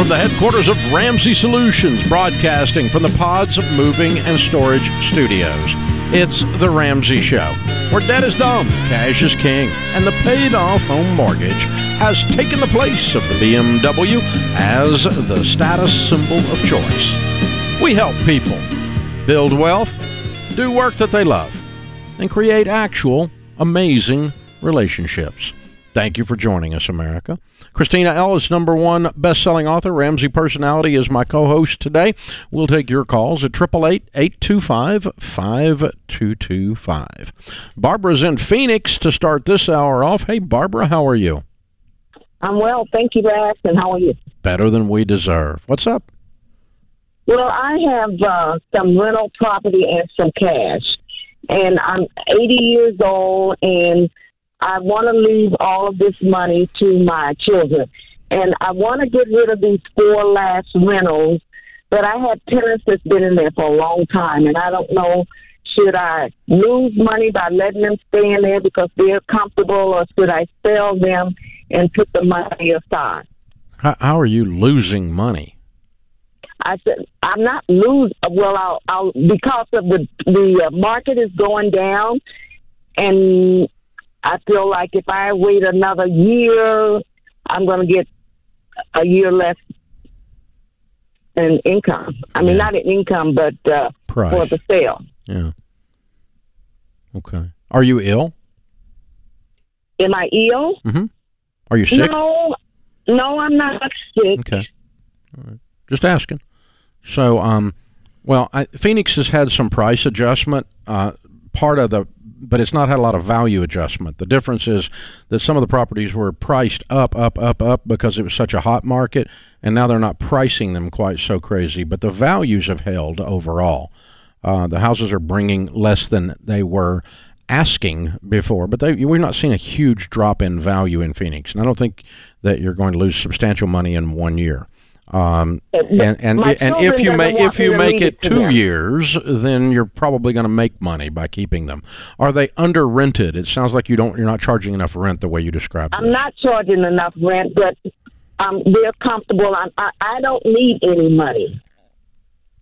from the headquarters of Ramsey Solutions, broadcasting from the Pods of Moving and Storage Studios. It's The Ramsey Show, where debt is dumb, cash is king, and the paid off home mortgage has taken the place of the BMW as the status symbol of choice. We help people build wealth, do work that they love, and create actual amazing relationships. Thank you for joining us, America. Kristina Ellis, number one best-selling author, Ramsey personality, is my co-host today. We'll take your calls at 888-825-5225. Barbara's in Phoenix to start this hour off. Hey, Barbara, how are you? I'm well. Thank you for asking. How are you? Better than we deserve. What's up? Well, I have uh, some rental property and some cash. And I'm 80 years old, and I want to leave all of this money to my children. And I want to get rid of these four last rentals, but I have tenants that's been in there for a long time, and I don't know should I lose money by letting them stay in there because they're comfortable, or should I sell them and put the money aside? How, how are you losing money? I said, I'm not lose. Well, I'll, I'll because of the the uh, market is going down, and I feel like if I wait another year, I'm going to get a year less in income. I mean, Yeah. not in income, but uh, Price. for the sale. Yeah. Okay. Are you ill? Am I ill? Mm-hmm. Are you sick? No, no, I'm not sick. Okay. All right. Just asking. So, um, well, I, Phoenix has had some price adjustment. Uh, part of the, but it's not had a lot of value adjustment. The difference is that some of the properties were priced up, up, up, up because it was such a hot market, and now they're not pricing them quite so crazy. But the values have held overall. Uh, the houses are bringing less than they were asking before, but they, we're not seeing a huge drop in value in Phoenix, and I don't think that you're going to lose substantial money in one year. Um, and and and if you make if you make it it two them. years, then you're probably going to make money by keeping them. Are they under rented? It sounds like you don't. You're not charging enough rent the way you described. It. I'm this. not charging enough rent, but um, they're comfortable. I'm, I, I don't need any money.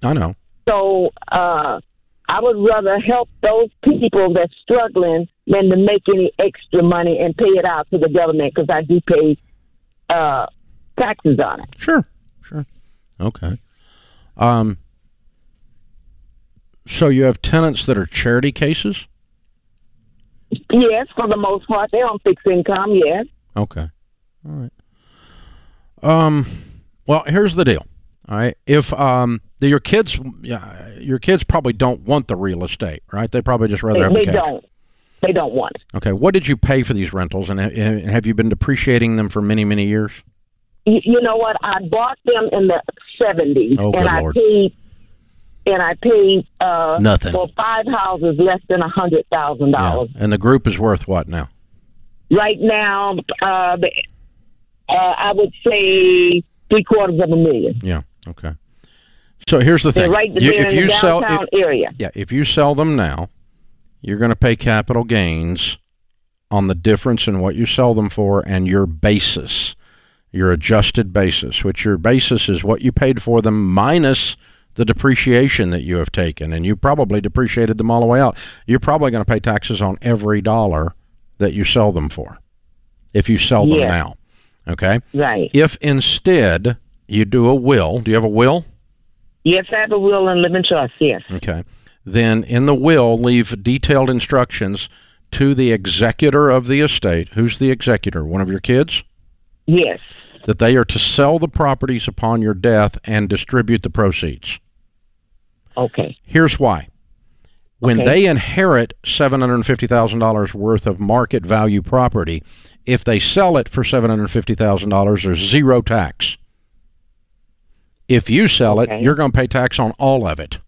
I know. So uh, I would rather help those people that's struggling than to make any extra money and pay it out to the government because I do pay uh, taxes on it. Sure. Sure. Okay. Um. So you have tenants that are charity cases. Yes, for the most part, they're on fixed income. Yes. Okay. All right. Um. Well, here's the deal. All right. If um your kids, yeah, your kids probably don't want the real estate, right? They probably just rather They, have the they cash. don't. They don't want it. Okay. What did you pay for these rentals, and, and have you been depreciating them for many, many years? You, you know what? I bought them in the seventies, Oh, and I Lord. paid, and I paid uh, Nothing. for five houses less than a hundred thousand Yeah. dollars. And the group is worth what now? Right now, uh, the, uh, I would say three quarters of a million. Yeah. Okay. So here's the They're thing. right You- if in you the sell, downtown if- area. yeah, if you sell them now, you're going to pay capital gains on the difference in what you sell them for and your basis, your adjusted basis, which your basis is what you paid for them minus the depreciation that you have taken, and you probably depreciated them all the way out. You're probably going to pay taxes on every dollar that you sell them for, if you sell them Yeah. now. Okay. Right. If instead you do a will, do you have a will? Yes, I have a will and living trust. Yes. Okay. Then in the will, leave detailed instructions to the executor of the estate. Who's the executor? One of your kids? Yes. That they are to sell the properties upon your death and distribute the proceeds. Okay. Here's why. When Okay. they inherit $750,000 worth of market value property, if they sell it for $750,000, there's zero tax. If you sell it, you're going to pay tax on all of it.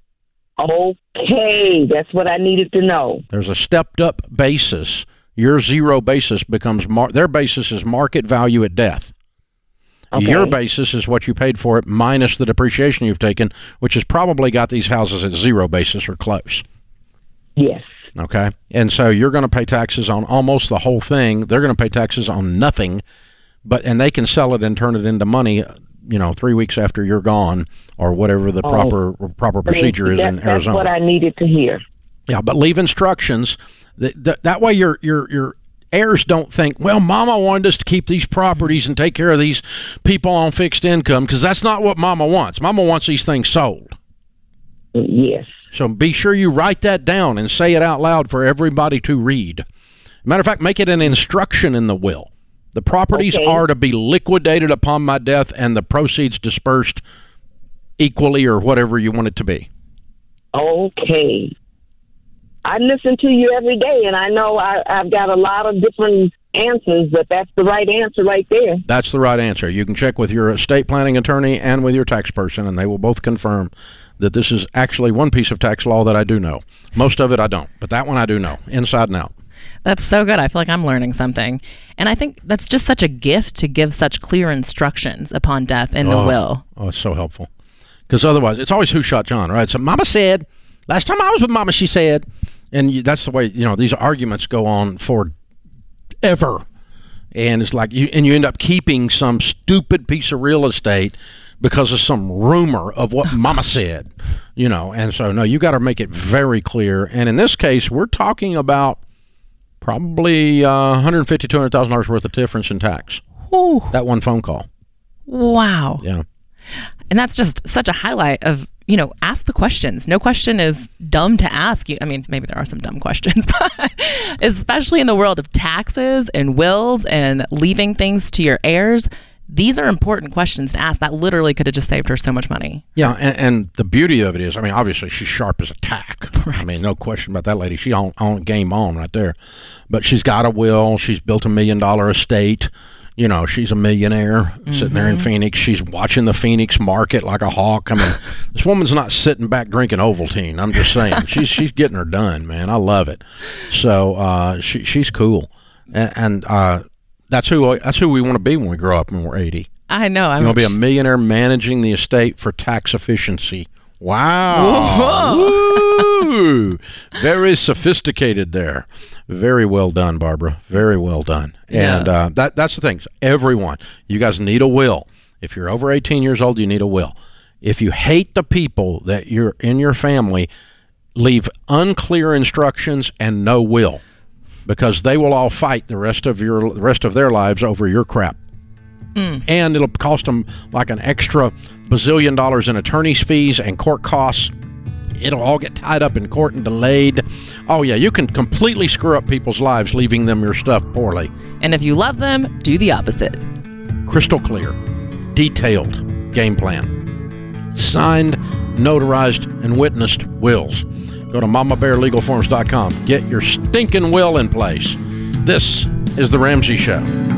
Okay. That's what I needed to know. There's a stepped up basis. Your zero basis becomes mar- their basis is market value at death. Okay. Your basis is what you paid for it minus the depreciation you've taken, which has probably got these houses at zero basis or close. Yes. Okay. And so you're going to pay taxes on almost the whole thing. They're going to pay taxes on nothing, but and they can sell it and turn it into money you know, three weeks after you're gone, or whatever the Oh. proper proper procedure is That- in That's what I needed to hear. Yeah, but leave instructions. That, that, way your your your heirs don't think, well, Mama wanted us to keep these properties and take care of these people on fixed income because that's not what Mama wants. Mama wants these things sold. Yes. So be sure you write that down and say it out loud for everybody to read. Matter of fact, make it an instruction in the will. The properties Okay. are to be liquidated upon my death and the proceeds dispersed equally or whatever you want it to be. Okay. I listen to you every day, and I know I, I've got a lot of different answers, but that's the right answer right there. That's the right answer. You can check with your estate planning attorney and with your tax person, and they will both confirm that this is actually one piece of tax law that I do know. Most of it I don't, but that one I do know, inside and out. That's so good. I feel like I'm learning something. And I think that's just such a gift to give such clear instructions upon death in the oh, will. Oh, it's so helpful. Because otherwise, it's always who shot John, right? So Mama said, last time I was with Mama, she said, and you, that's the way you know these arguments go on for ever, and it's like you and you end up keeping some stupid piece of real estate because of some rumor of what Mama said, you know. And so no, you got to make it very clear. And in this case, we're talking about probably uh, 150 200,000 dollars worth of difference in tax. Ooh, That one phone call, wow. yeah. And that's just such a highlight of, you know, ask the questions. No question is dumb to ask you. I mean, maybe there are some dumb questions, but especially in the world of taxes and wills and leaving things to your heirs, these are important questions to ask. That literally could have just saved her so much money. Yeah, and, and the beauty of it is, I mean, obviously she's sharp as a tack. I mean, no question about that lady. She on, on game on right there. But she's got a will. She's built a million dollar estate. You know, she's a millionaire sitting there in Phoenix. She's watching the Phoenix market like a hawk. I mean, this woman's not sitting back drinking Ovaltine. I'm just saying, she's she's getting her done, man. I love it. So uh, she she's cool, and, and uh, that's who that's who we want to be when we grow up when we're 80. I know. I'm going to be a millionaire managing the estate for tax efficiency. Wow. Very sophisticated there. Very well done, Barbara. Very well done. And uh, that that's the thing. Everyone, you guys need a will. If you're over 18 years old, you need a will. If you hate the people that you're in your family, leave unclear instructions and no will because they will all fight the rest of your the rest of their lives over your crap and it'll cost them like an extra bazillion dollars in attorney's fees and court costs. It'll all get tied up in court and delayed. Oh yeah, you can completely screw up people's lives leaving them your stuff poorly. And if you love them, do the opposite. Crystal clear, detailed game plan. Signed, notarized, and witnessed wills. Go to mamabearlegalforms.com. Get your stinking will in place. This is the Ramsey Show.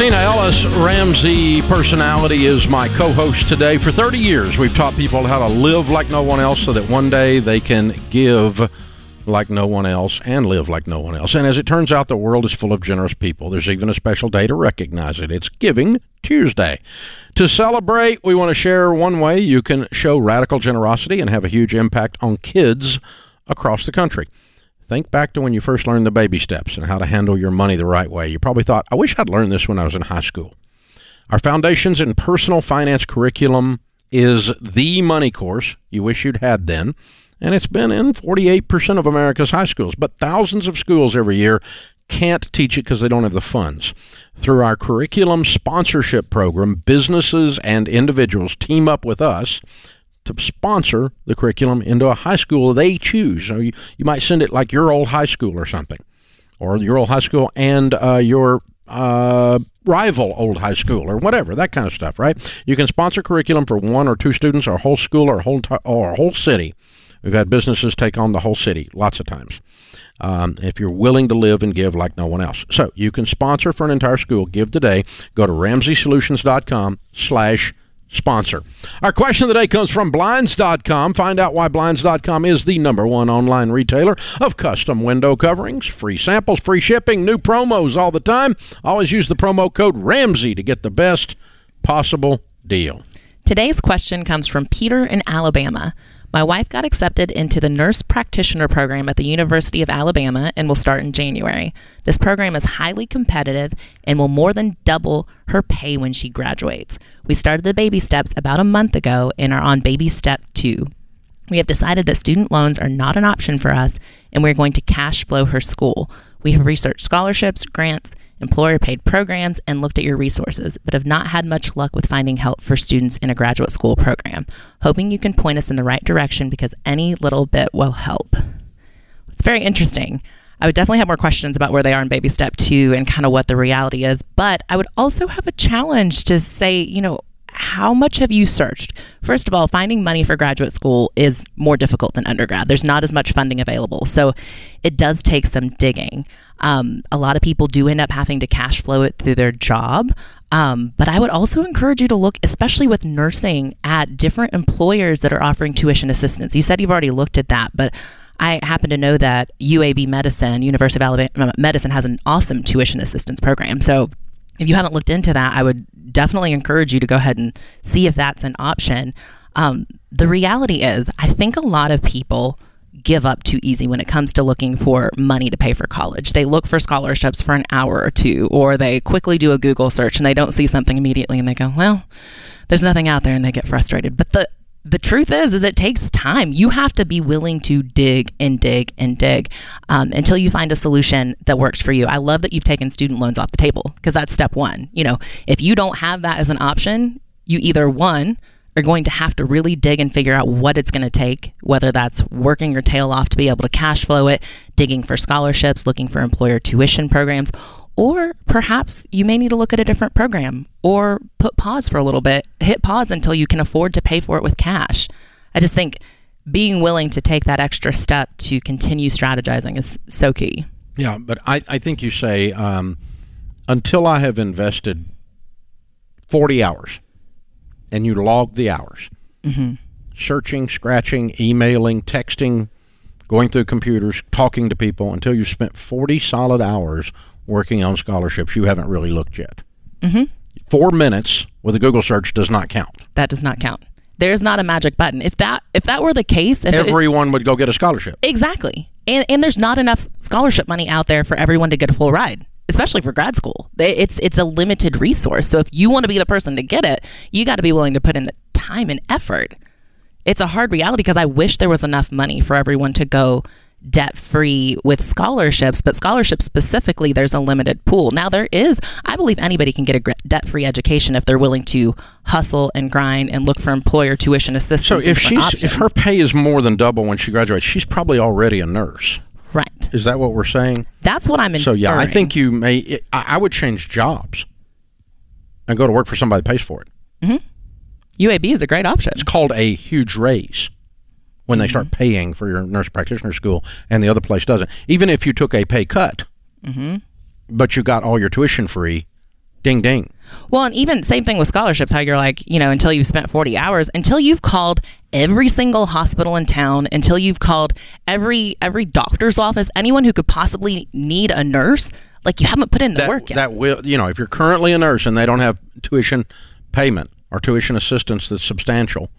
Kristina Ellis, Ramsey personality, is my co host today. For 30 years, we've taught people how to live like no one else so that one day they can give like no one else and live like no one else. And as it turns out, the world is full of generous people. There's even a special day to recognize it. It's Giving Tuesday. To celebrate, we want to share one way you can show radical generosity and have a huge impact on kids across the country. Think back to when you first learned the baby steps and how to handle your money the right way. You probably thought, I wish I'd learned this when I was in high school. Our Foundations in Personal Finance curriculum is the money course you wish you'd had then, and it's been in 48% of America's high schools. But thousands of schools every year can't teach it because they don't have the funds. Through our curriculum sponsorship program, businesses and individuals team up with us to sponsor the curriculum into a high school they choose. So you, you might send it like your old high school or something, or your old high school and uh, your uh, rival old high school or whatever, that kind of stuff, right? You can sponsor curriculum for one or two students or whole school or whole, ti- or whole city. We've had businesses take on the whole city lots of times. um, if you're willing to live and give like no one else. So you can sponsor for an entire school. Give today. Go to RamseySolutions.com slash sponsor. Our question of the day comes from Blinds.com. Find out why Blinds.com is the number one online retailer of custom window coverings. Free samples, free shipping, new promos all the time. Always use the promo code Ramsey to get the best possible deal. Today's question comes from Peter in Alabama. My wife got accepted into the nurse practitioner program at the University of Alabama and will start in January. This program is highly competitive and will more than double her pay when she graduates. We started the baby steps about a month ago and are on baby step two. We have decided that student loans are not an option for us and we're going to cash flow her school. We have researched scholarships, grants, employer paid programs, and looked at your resources, but have not had much luck with finding help for students in a graduate school program. Hoping you can point us in the right direction because any little bit will help. It's very interesting. I would definitely have more questions about where they are in baby step two and kind of what the reality is, but I would also have a challenge to say, you know, how much have you searched? First of all, finding money for graduate school is more difficult than undergrad. There's not as much funding available. So it does take some digging. Um, a lot of people do end up having to cash flow it through their job. Um, but I would also encourage you to look, especially with nursing, at different employers that are offering tuition assistance. You said you've already looked at that, but I happen to know that UAB Medicine, University of Alabama Medicine, has an awesome tuition assistance program. So if you haven't looked into that, I would definitely encourage you to go ahead and see if that's an option. Um, the reality is, I think a lot of people give up too easy when it comes to looking for money to pay for college. They look for scholarships for an hour or two, or they quickly do a Google search and they don't see something immediately and they go, well, there's nothing out there and they get frustrated. But the the truth is is it takes time. You have to be willing to dig and dig and dig um, until you find a solution that works for you. I love that you've taken student loans off the table because that's step one. You know if you don't have that as an option you either one are going to have to really dig and figure out what it's going to take, whether that's working your tail off to be able to cash flow it, digging for scholarships, looking for employer tuition programs, or perhaps you may need to look at a different program or put pause for a little bit, hit pause until you can afford to pay for it with cash. I just think being willing to take that extra step to continue strategizing is so key. Yeah, but I, I think you say um, until I have invested 40 hours and you log the hours. Mm-hmm. Searching, scratching, emailing, texting, going through computers, talking to people until you've spent 40 solid hours working on scholarships. You haven't really looked yet. Mm-hmm. Four minutes with a Google search does not count. That does not count. There's not a magic button. If that if that were the case, everyone it, would go get a scholarship. Exactly. And and there's not enough scholarship money out there for everyone to get a full ride especially for grad school. It's it's a limited resource. So if you want to be the person to get it, you got to be willing to put in the time and effort. It's a hard reality because I wish there was enough money for everyone to go debt free with scholarships, but scholarships specifically, there's a limited pool. Now, there is, I believe anybody can get a debt free education if they're willing to hustle and grind and look for employer tuition assistance. So, if she's options. if her pay is more than double when she graduates, she's probably already a nurse. Right. Is that what we're saying? That's what I'm inferring. So yeah, I think you may. I, would change jobs and go to work for somebody that pays for it. Mm-hmm. UAB is a great option. It's called a huge raise when they start mm-hmm. paying for your nurse practitioner school, and the other place doesn't. Even if you took a pay cut, mm-hmm. but you got all your tuition free, ding ding. Well, and even same thing with scholarships, how you're like, you know, until you've spent 40 hours, until you've called every single hospital in town, until you've called every every doctor's office, anyone who could possibly need a nurse, like you haven't put in the that, work yet. That will, you know, if you're currently a nurse and they don't have tuition payment or tuition assistance that's substantial,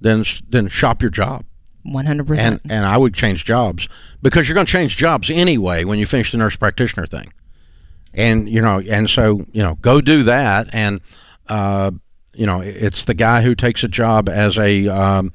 then then shop your job. 100%. And and I would change jobs because you're going to change jobs anyway when you finish the nurse practitioner thing and you know, and so you know, go do that, and uh, you know, it's the guy who takes a job as a um,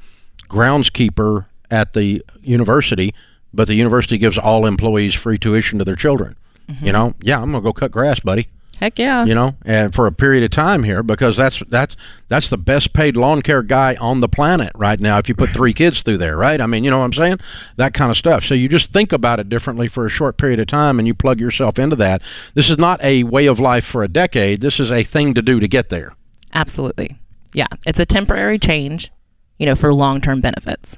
groundskeeper at the university, but the university gives all employees free tuition to their children. Mm-hmm. You know, yeah, I'm gonna go cut grass, buddy. Heck yeah. You know, and for a period of time here because that's that's that's the best paid lawn care guy on the planet right now if you put three kids through there, right? I mean, you know what I'm saying? That kind of stuff. So you just think about it differently for a short period of time and you plug yourself into that. This is not a way of life for a decade. This is a thing to do to get there. Absolutely. Yeah, it's a temporary change, you know, for long-term benefits.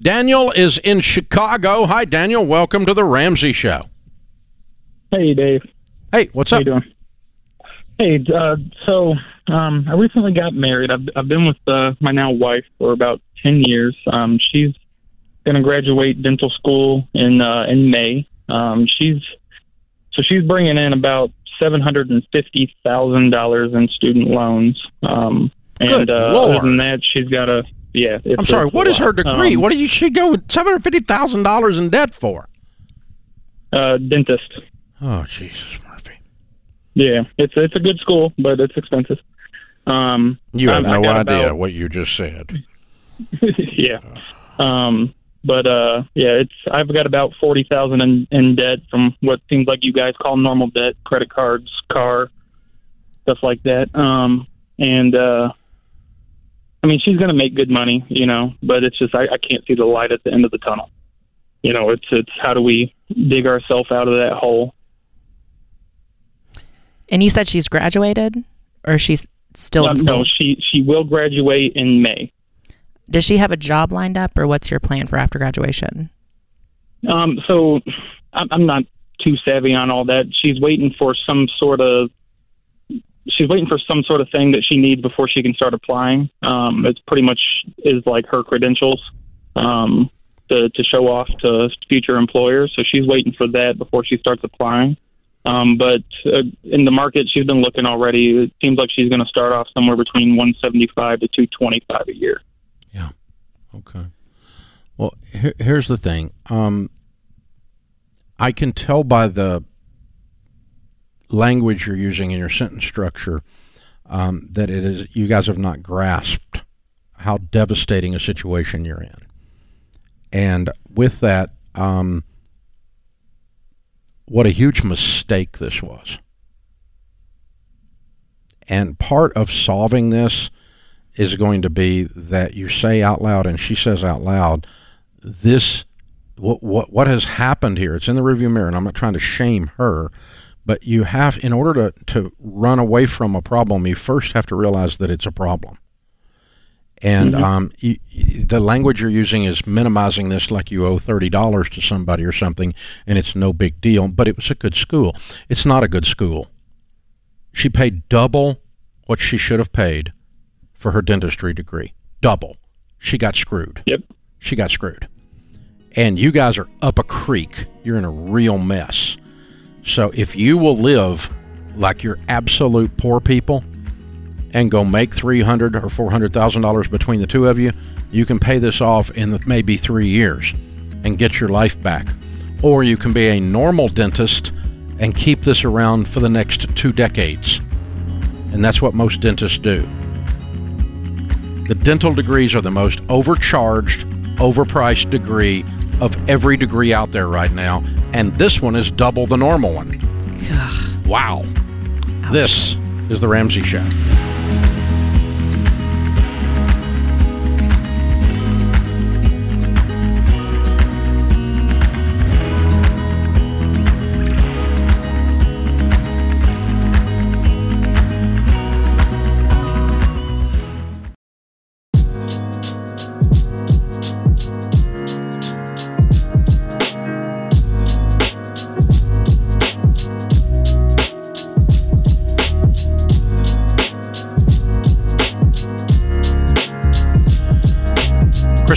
Daniel is in Chicago. Hi, Daniel. Welcome to the Ramsey Show. Hey, Dave. Hey, what's How up? you doing? Hey, uh, so um, I recently got married. I've, I've been with uh, my now wife for about ten years. Um, she's going to graduate dental school in uh, in May. Um, she's so she's bringing in about seven hundred and fifty thousand dollars in student loans. Um, and Good uh, Lord. other than that, she's got a yeah. It's I'm sorry. What is her degree? Um, what did you she go with seven hundred fifty thousand dollars in debt for? uh, dentist. Oh, Jesus. Yeah, it's it's a good school, but it's expensive. Um, You have I- I no got idea about- what you just said. yeah. Um, but uh, yeah, it's I've got about forty thousand in, in debt from what seems like you guys call normal debt, credit cards, car, stuff like that. Um, and uh, I mean, she's gonna make good money, you know, but it's just I, I can't see the light at the end of the tunnel. You know, it's it's how do we dig ourselves out of that hole? And you said she's graduated, or she's still Um, in school? no, she she will graduate in May. Does she have a job lined up, or what's your plan for after graduation? Um, so I'm, I'm not too savvy on all that. She's waiting for some sort of she's waiting for some sort of thing that she needs before she can start applying. Um, it's pretty much is like her credentials um, to to show off to future employers. So she's waiting for that before she starts applying. Um, but uh, in the market, she's been looking already. It seems like she's going to start off somewhere between 175 to 225 a year. Yeah. Okay. Well, here, here's the thing. Um, I can tell by the language you're using in your sentence structure um, that it is you guys have not grasped how devastating a situation you're in, and with that, um, what a huge mistake this was. And part of solving this is going to be that you say out loud and she says out loud this what what what has happened here it's in the review mirror and I'm not trying to shame her but you have in order to to run away from a problem you first have to realize that it's a problem and um, you, the language you're using is minimizing this like you owe thirty dollars to somebody or something, and it's no big deal. But it was a good school. It's not a good school. She paid double what she should have paid for her dentistry degree. Double. She got screwed. Yep. She got screwed. And you guys are up a creek. You're in a real mess. So if you will live like you're absolute poor people and go make three hundred or four hundred thousand dollars between the two of you, you can pay this off in maybe three years and get your life back. Or you can be a normal dentist and keep this around for the next two decades. And that's what most dentists do. The dental degrees are the most overcharged, overpriced degree of every degree out there right now, and this one is double the normal one. Wow. This is the Ramsey Show.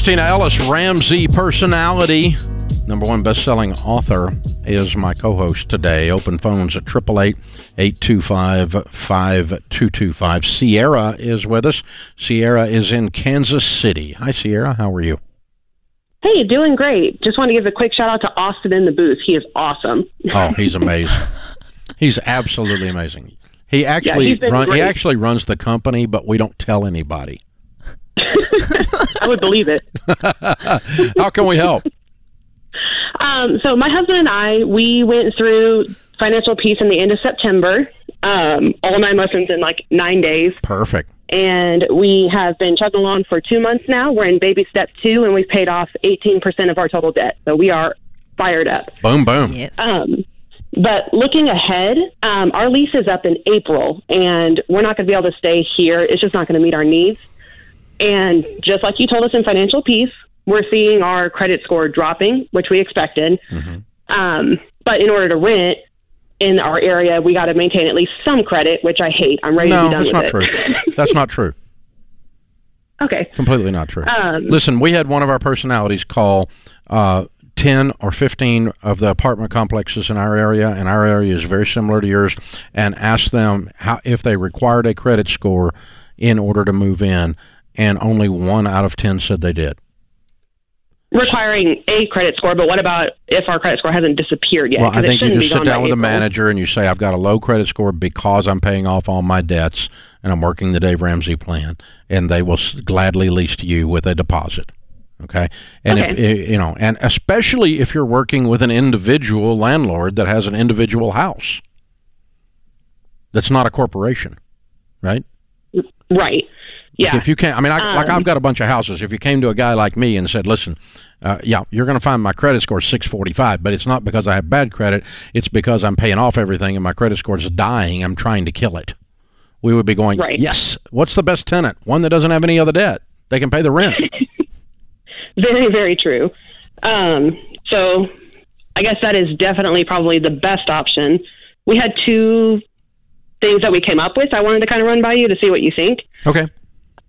Kristina Ellis, Ramsey personality, number one best-selling author, is my co-host today. Open phones at 888-825-5225. Sierra is with us. Sierra is in Kansas City. Hi, Sierra. How are you? Hey, doing great. Just want to give a quick shout out to Austin in the booth. He is awesome. Oh, he's amazing. he's absolutely amazing. He actually he's run, he actually runs the company, but we don't tell anybody. I would believe it. How can we help? Um, so my husband and I, we went through financial peace in the end of September, um, all nine lessons in like nine days. Perfect. And we have been chugging along for two months now. We're in baby step two, and we've paid off 18% of our total debt. So we are fired up. Boom, boom. Yes. Um, but looking ahead, um, our lease is up in April, and we're not going to be able to stay here. It's just not going to meet our needs. And just like you told us in Financial Peace, we're seeing our credit score dropping, which we expected. Mm-hmm. Um, but in order to rent in our area, we got to maintain at least some credit, which I hate. I'm ready to be done that's with not it. true. That's not true. okay. Completely not true. Um, Listen, we had one of our personalities call uh, 10 or 15 of the apartment complexes in our area, and our area is very similar to yours, and ask them how if they required a credit score in order to move in, and only one out of 10 said they did. Requiring a credit score, but what about if our credit score hasn't disappeared yet? Well, I think you just sit down with April. manager and you say, I've got a low credit score because I'm paying off all my debts and I'm working the Dave Ramsey plan, and they will gladly lease to you with a deposit. Okay, and Okay. i- you know, and especially if you're working with an individual landlord that has an individual house, that's not a corporation, right? Right. Yeah. If you can't, I mean, I, like Um, I've got a bunch of houses. If you came to a guy like me and said, "Listen, uh, yeah, you're going to find my credit score 645, but it's not because I have bad credit. It's because I'm paying off everything and my credit score is dying. I'm trying to kill it." We would be going, Right. "Yes. What's the best tenant? One that doesn't have any other debt. They can pay the rent." Very, very true. Um, so I guess that is definitely probably the best option. We had two things that we came up with. I wanted to kind of run by you to see what you think. okay.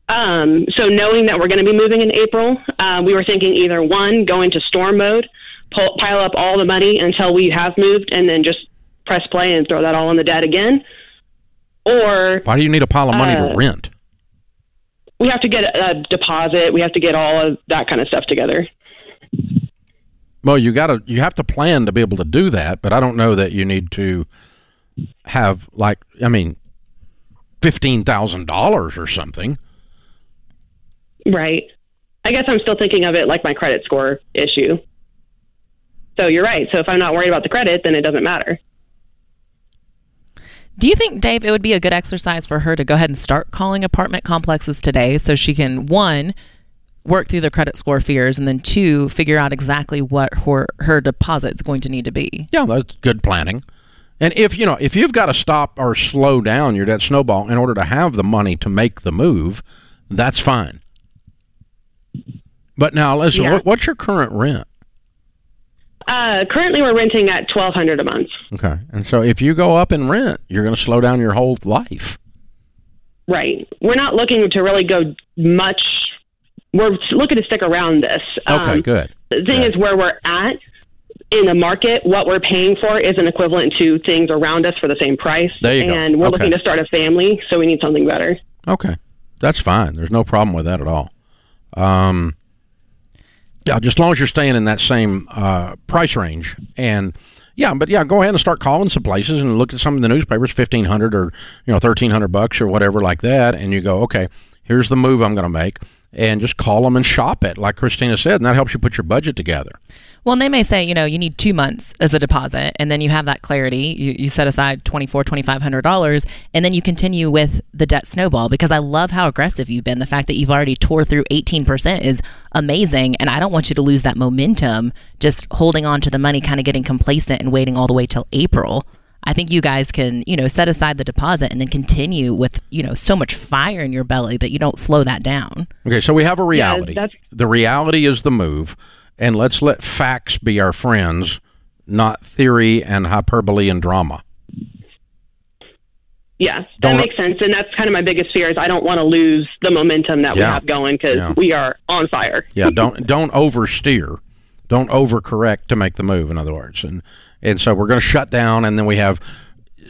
Um, so knowing that we're going to be moving in April, uh, we were thinking either one, go into storm mode, pull, pile up all the money until we have moved, and then just press play and throw that all on the debt again. Or Why do you need a pile of money to Uh, rent? we have to get a deposit. We have to get all of that kind of stuff together. Well, you got to you have to plan to be able to do that, but I don't know that you need to have like I mean, fifteen thousand dollars or something. Right. I guess I'm still thinking of it like my credit score issue. So you're right. So if I'm not worried about the credit, then it doesn't matter. Do you think, Dave, it would be a good exercise for her to go ahead and start calling apartment complexes today so she can, one, work through the credit score fears, and then two, figure out exactly what her, her deposit is going to need to be? Yeah, that's good planning. And if you know, if you've got to stop or slow down your debt snowball in order to have the money to make the move, that's fine. But now, listen, Yeah. what, what's your current rent? Uh, currently, we're renting at twelve hundred a month. Okay, and so if you go up in rent, you're going to slow down your whole life. Right. We're not looking to really go much. We're looking to stick around this. Okay, Um, good. The thing Good. is, where we're at in the market, what we're paying for isn't equivalent to things around us for the same price. There you go. and we're Okay. looking to start a family, so we need something better. Okay, that's fine. There's no problem with that at all. Um, yeah, just as long as you're staying in that same uh, price range, and yeah, but yeah, go ahead and start calling some places and look at some of the newspapers, fifteen hundred or you know thirteen hundred bucks or whatever like that, and you go, okay, here's the move I'm going to make, and just call them and shop it, like Kristina said, and that helps you put your budget together. Well, and they may say, you know, you need two months as a deposit, and then you have that clarity. You, you set aside twenty four, twenty five hundred dollars, and then you continue with the debt snowball. Because I love how aggressive you've been. The fact that you've already tore through eighteen percent is amazing, and I don't want you to lose that momentum. Just holding on to the money, kind of getting complacent, and waiting all the way till April. I think you guys can, you know, set aside the deposit and then continue with, you know, so much fire in your belly that you don't slow that down. Okay, so we have a reality. that's- the reality is the move, and let's let facts be our friends, not theory and hyperbole and drama. Yeah, that Don't- makes sense, and that's kind of my biggest fear is I don't want to lose the momentum that we Yeah. have going because Yeah. we are on fire. Yeah, don't don't oversteer, don't overcorrect to make the move. In other words, and and so we're going to shut down, and then we have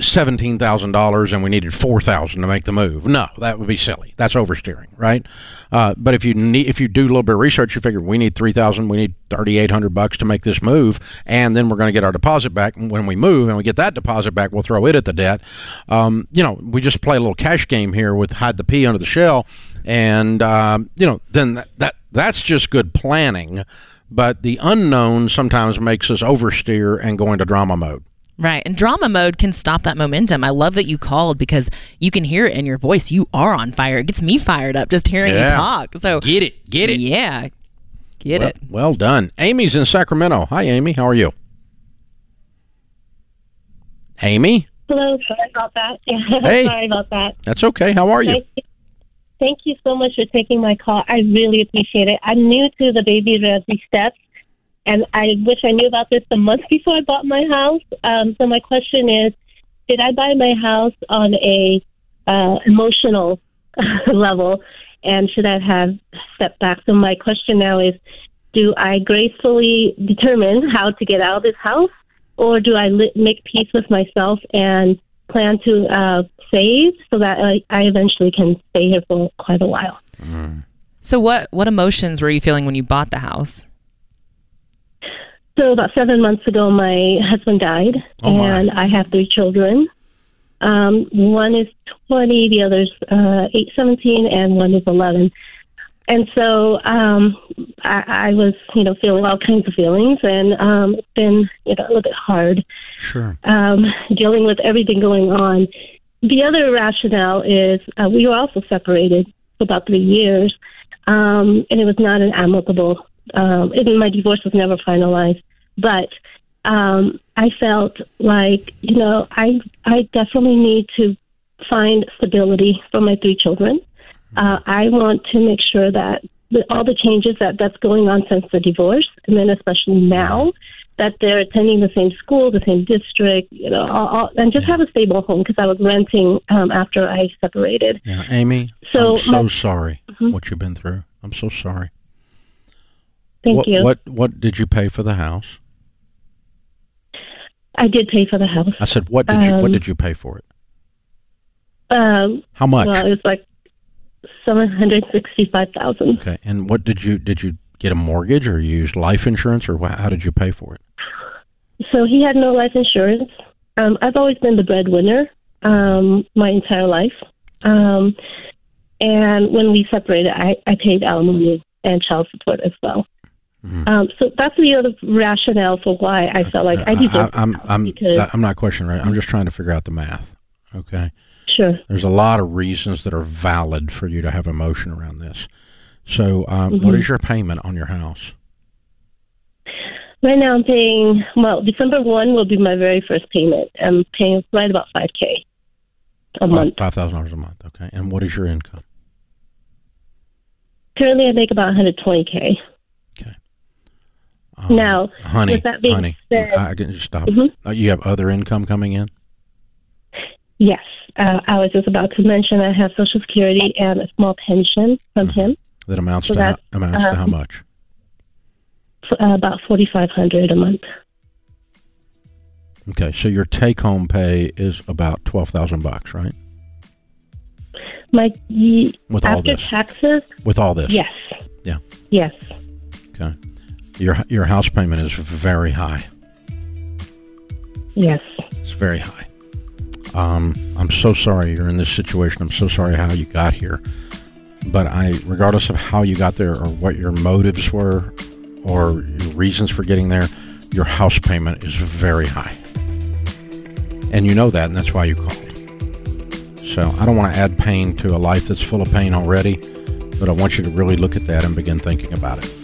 seventeen thousand dollars, and we needed four thousand to make the move. No, that would be silly. That's oversteering, right? Uh, but if you need, if you do a little bit of research, you figure we need three thousand, we need thirty eight hundred bucks to make this move, and then we're going to get our deposit back And when we move, and we get that deposit back, we'll throw it at the debt. Um, you know, we just play a little cash game here with hide the pea under the shell, and um, you know, then that, that that's just good planning. But the unknown sometimes makes us oversteer and go into drama mode. Right. And drama mode can stop that momentum. I love that you called because you can hear it in your voice. You are on fire. It gets me fired up just hearing Yeah. you talk. So, Get it, get it. yeah. Get well, it. well done. Amy's in Sacramento. Hi, Amy. How are you? Amy? Hello, sorry about that. Yeah, Hey. sorry about that. That's okay. How are you? Thank you so much for taking my call. I really appreciate it. I'm new to the baby Ramsey steps, and I wish I knew about this a month before I bought my house. Um, so my question is, did I buy my house on a uh, emotional level, and should I have stepped back? So my question now is, do I gracefully determine how to get out of this house, or do I li- make peace with myself and plan to uh, save so that I, I eventually can stay here for quite a while? So what what emotions were you feeling when you bought the house? So about seven months ago, my husband died, Oh, my. and I have three children. Um, one is 20, the other's uh, 8, 17, and one is 11. And so um, I, I was, you know, feeling all kinds of feelings, and um, it's been, you know, a little bit hard Sure. um, dealing with everything going on. The other rationale is uh, we were also separated for about three years, um, and it was not an amicable. Um, and my divorce was never finalized, but um, I felt like you know I I definitely need to find stability for my three children. Uh, I want to make sure that with all the changes that that's going on since the divorce, and then especially now that they're attending the same school, the same district, you know, all, all, and just have a stable home because I was renting um, after I separated. Yeah, Amy. So I'm so my- sorry Mhm. what you've been through. I'm so sorry. Thank what, you. What What did you pay for the house? I did pay for the house. I said, what did you What Um, did you pay for it? Um, How much? well, it was like seven hundred sixty-five thousand. okay, and what did you did you get a mortgage or you use life insurance or how did you pay for it? So he had no life insurance. Um, I've always been the breadwinner um, my entire life. Um, and when we separated, I, I paid alimony and child support as well. Mhm. Um, so that's the other rationale for why I felt like I deserved I, I'm because I'm not questioning right. I'm just trying to figure out the math. Okay. sure. There's a lot of reasons that are valid for you to have emotion around this. So, um, Mm-hmm. what is your payment on your house? Right now I'm paying, well, December 1 will be my very first payment. I'm paying right about 5K a month. Five thousand dollars a month. Okay. And what is your income? Currently I make about 120K. Um, Now, honey, with that being honey, said- I can just stop. Mhm. Uh, you have other income coming in. Yes, uh, I was just about to mention I have Social Security and a small pension from Mm-hmm. him, That amounts So to how, amounts to how um, much? Uh, about 4500 a month. Okay, so your take home pay is about twelve thousand bucks, right? My ye- With all After this, taxes, with all this, yes. Yeah. Yes. Okay, your your house payment is very high. Yes. It's very high. Um, I'm so sorry you're in this situation. I'm so sorry how you got here. But I, regardless of how you got there or what your motives were or your reasons for getting there, your house payment is very high. And you know that, and that's why you called. So I don't want to add pain to a life that's full of pain already, but I want you to really look at that and begin thinking about it.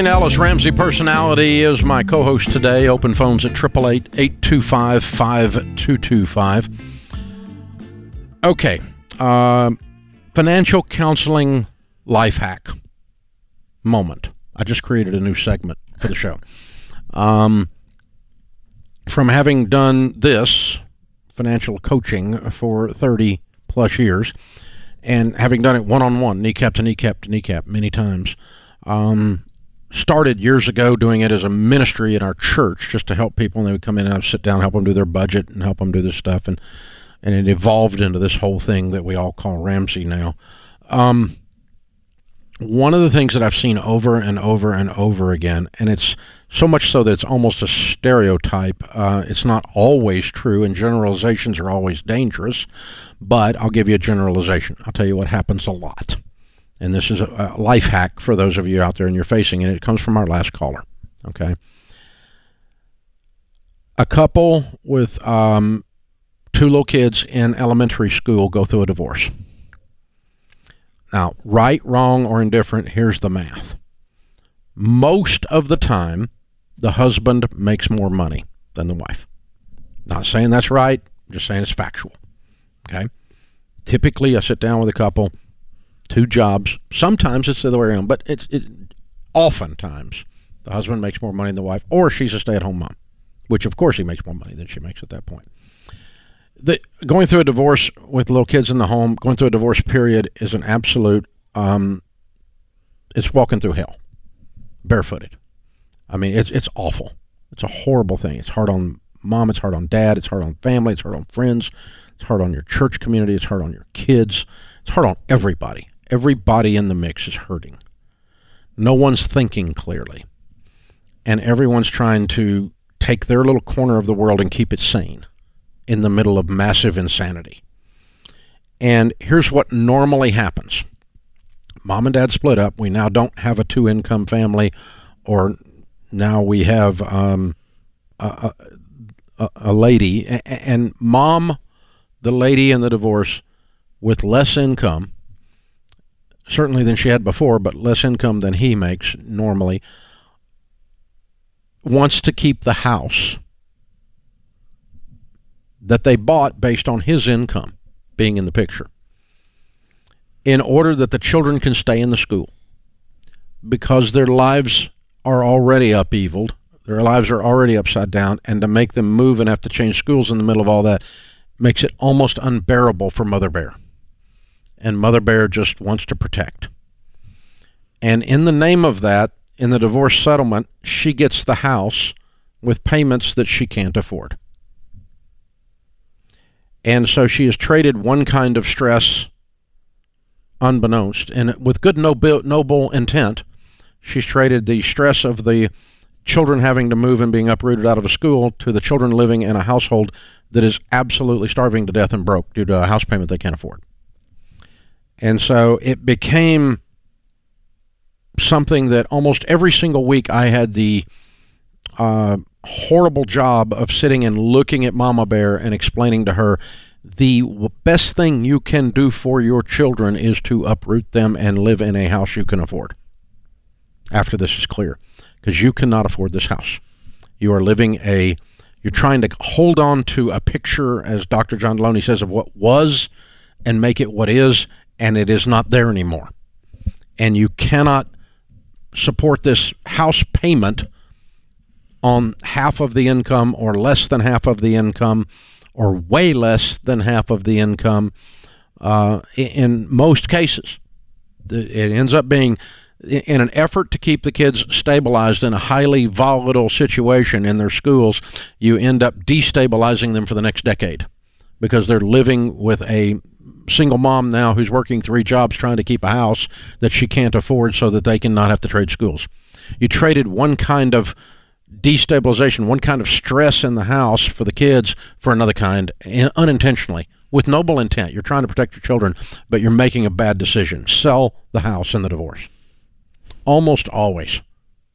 Christine Ellis, Ramsey Personality, is my co host today. Open phones at 888 825 5225. Okay. Uh, financial counseling life hack moment. I just created a new segment for the show. Um, from having done this financial coaching for 30 plus years and having done it one on one, kneecap to kneecap to kneecap many times, um, started years ago doing it as a ministry in our church just to help people and they would come in and I'd sit down help them do their budget and help them do this stuff and and it evolved into this whole thing that we all call Ramsey now um, one of the things that I've seen over and over and over again and it's so much so that it's almost a stereotype uh, it's not always true and generalizations are always dangerous but I'll give you a generalization. I'll tell you what happens a lot. And this is a, a life hack for those of you out there and you're facing it. It comes from our last caller. Okay. A couple with um, two little kids in elementary school go through a divorce. Now, right, wrong, or indifferent, here's the math. Most of the time, the husband makes more money than the wife. Not saying that's right, just saying it's factual. Okay? Typically, I sit down with a couple, two jobs. Sometimes it's the other way around, but it's it, oftentimes the husband makes more money than the wife, or she's a stay at home mom, which of course he makes more money than she makes at that point. The, going through a divorce with little kids in the home, going through a divorce period is an absolute, um, it's walking through hell, barefooted. I mean, it's it's awful. It's a horrible thing. It's hard on mom. It's hard on dad. It's hard on family. It's hard on friends. It's hard on your church community. It's hard on your kids. It's hard on everybody. Everybody in the mix is hurting. No one's thinking clearly. And everyone's trying to take their little corner of the world and keep it sane in the middle of massive insanity. And here's what normally happens mom and dad split up. We now don't have a two income family, or now we have um, a, a, a lady, and mom, the lady in the divorce, with less income, certainly than she had before, but less income than he makes normally, wants to keep the house that they bought based on his income being in the picture in order that the children can stay in the school. Because their lives are already upheavaled their lives are already upside down and to make them move and have to change schools in the middle of all that makes it almost unbearable for mother bear and mother bear just wants to protect. And in the name of that in the divorce settlement she gets the house with payments that she can't afford. And so she has traded one kind of stress unbeknownst. And with good noble, noble intent she's traded the stress of the children having to move and being uprooted out of a school to the children living in a household that is absolutely starving to death and broke due to a house payment they can't afford and so it became something that almost every single week i had the uh, horrible job of sitting and looking at Mama Bear and explaining to her the best thing you can do for your children is to uproot them and live in a house you can afford. After this is clear, because you cannot afford this house. You are living a, you're trying to hold on to a picture, as Dr. John Delony says, of what was and make it what is, and it is not there anymore. And you cannot support this house payment on half of the income or less than half of the income or way less than half of the income uh, in most cases. It ends up being in an effort to keep the kids stabilized in a highly volatile situation in their schools, you end up destabilizing them for the next decade because they're living with a single mom now who's working three jobs trying to keep a house that she can't afford so that they can not have to trade schools. You traded one kind of destabilization, one kind of stress in the house for the kids for another kind, unintentionally, with noble intent. You're trying to protect your children, but you're making a bad decision. Sell the house in the divorce. Almost always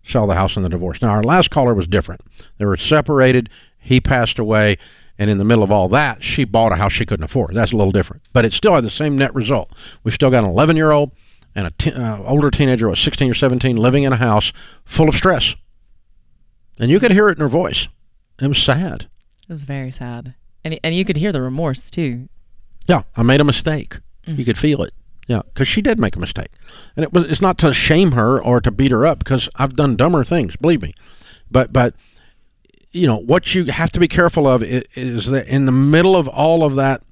sell the house in the divorce. Now, our last caller was different. They were separated. He passed away. And in the middle of all that, she bought a house she couldn't afford. That's a little different. But it still had the same net result. We've still got an 11 year old and an uh, older teenager, was 16 or 17, living in a house full of stress and you could hear it in her voice. It was sad. It was very sad, and and you could hear the remorse too. Yeah, I made a mistake. Mm. You could feel it. Yeah, because she did make a mistake, and it was. It's not to shame her or to beat her up because I've done dumber things. Believe me, but but you know what you have to be careful of is that in the middle of all of that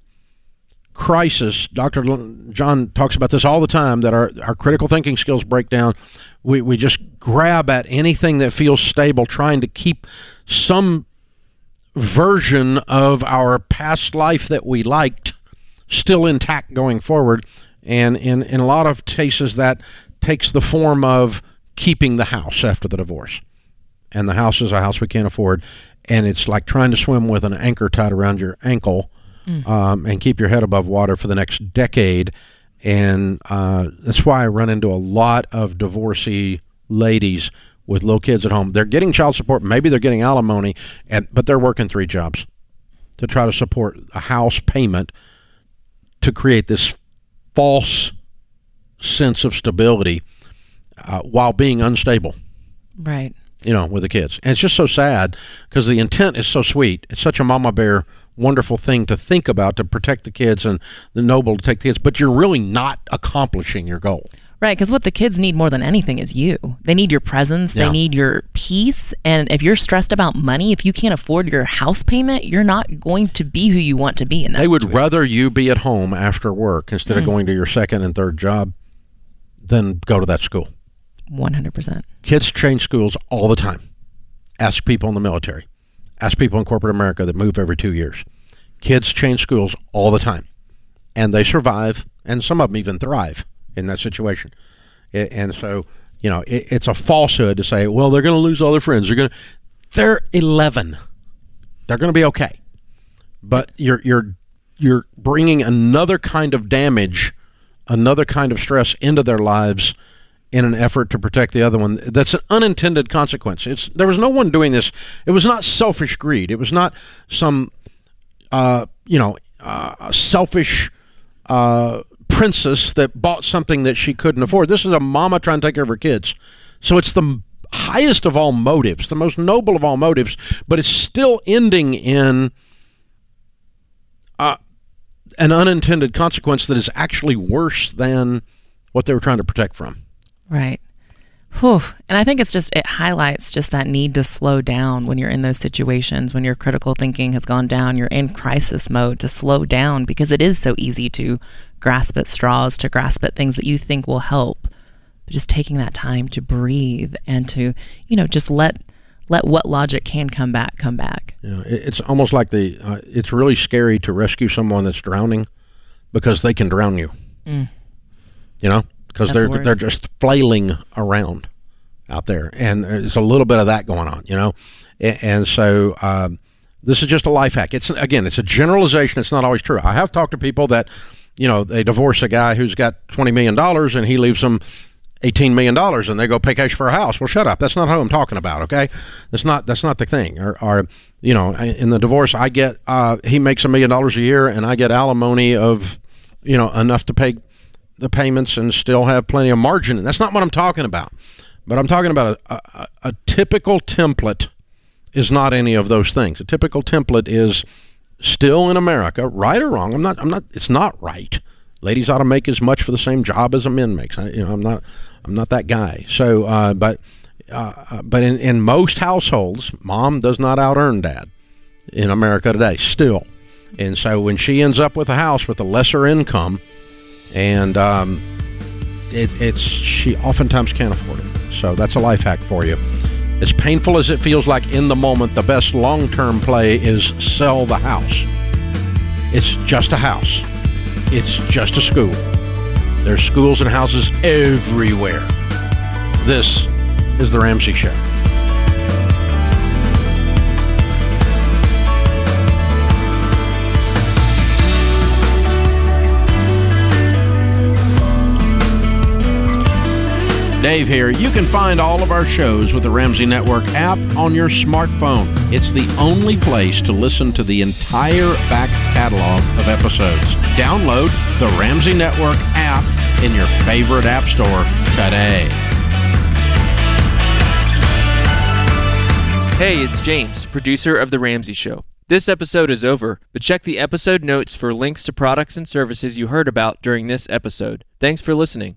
crisis, Dr. John talks about this all the time that our, our critical thinking skills break down. We, we just grab at anything that feels stable, trying to keep some version of our past life that we liked still intact going forward. And in, in a lot of cases, that takes the form of keeping the house after the divorce. And the house is a house we can't afford. And it's like trying to swim with an anchor tied around your ankle um, and keep your head above water for the next decade. And uh, that's why I run into a lot of divorcee ladies with little kids at home. They're getting child support, maybe they're getting alimony, and but they're working three jobs to try to support a house payment to create this false sense of stability uh, while being unstable Right. You know, with the kids. And it's just so sad because the intent is so sweet. It's such a mama bear wonderful thing to think about to protect the kids and the noble to take the kids, but you're really not accomplishing your goal. Right, because what the kids need more than anything is you. They need your presence. Yeah. They need your peace. And if you're stressed about money, if you can't afford your house payment, you're not going to be who you want to be. And They would rather you be at home after work instead of mm. going to your second and third job than go to that school. One hundred percent. Kids change schools all the time. Ask people in the military. Ask people in corporate America that move every two years. Kids change schools all the time, and they survive, and some of them even thrive in that situation. And so, you know, it, it's a falsehood to say, well, they're going to lose all their friends. They're going to, they're 11. They're going to be okay. But you're you're you're bringing another kind of damage, another kind of stress into their lives in an effort to protect the other one. That's an unintended consequence. It's there was no one doing this. It was not selfish greed. It was not some uh, you know uh, selfish uh, princess that bought something that she couldn't afford. This is a mama trying to take care of her kids. So it's the highest of all motives, the most noble of all motives, but it's still ending in uh, an unintended consequence that is actually worse than what they were trying to protect from. Right. Whew. And I think it's just, it highlights just that need to slow down when you're in those situations, when your critical thinking has gone down, you're in crisis mode to slow down because it is so easy to grasp at straws, to grasp at things that you think will help. But just taking that time to breathe and to, you know, just let let what logic can come back come back. It, it's almost like the. Uh, it's really scary to rescue someone that's drowning because they can drown you. You know, because they're they're just flailing around out there, and there's a little bit of that going on. You know, and, and so. Um, this is just a life hack. It's again, it's a generalization. It's not always true. I have talked to people that, you know, they divorce a guy who's got twenty million dollars and he leaves them eighteen million dollars, and they go pay cash for a house. Well, shut up. That's not who I'm talking about. Okay, that's not that's not the thing. Or, or you know, in the divorce, I get uh, he makes a million dollars a year, and I get alimony of, you know, enough to pay the payments and still have plenty of margin. That's not what I'm talking about. But I'm talking about a, a, a typical template is not any of those things. A typical template is still in America, right or wrong. I'm not. I'm not. It's not right. Ladies ought to make as much for the same job as a man makes. I, you know, I'm not. I'm not that guy. So, uh, but, uh, but in, in most households, mom does not out earn dad in America today. Still, and so when she ends up with a house with a lesser income, and um, it, it's she oftentimes can't afford it. So that's a life hack for you. As painful as it feels like in the moment, the best long term play is sell the house. It's just a house, it's just a school. There's schools and houses everywhere. This is The Ramsey Show. Dave here. You can find all of our shows with the Ramsey Network app on your smartphone. It's the only place to listen to the entire back catalog of episodes. Download the Ramsey Network app in your favorite app store today. Hey, it's James, producer of The Ramsey Show. This episode is over, but check the episode notes for links to products and services you heard about during this episode. Thanks for listening.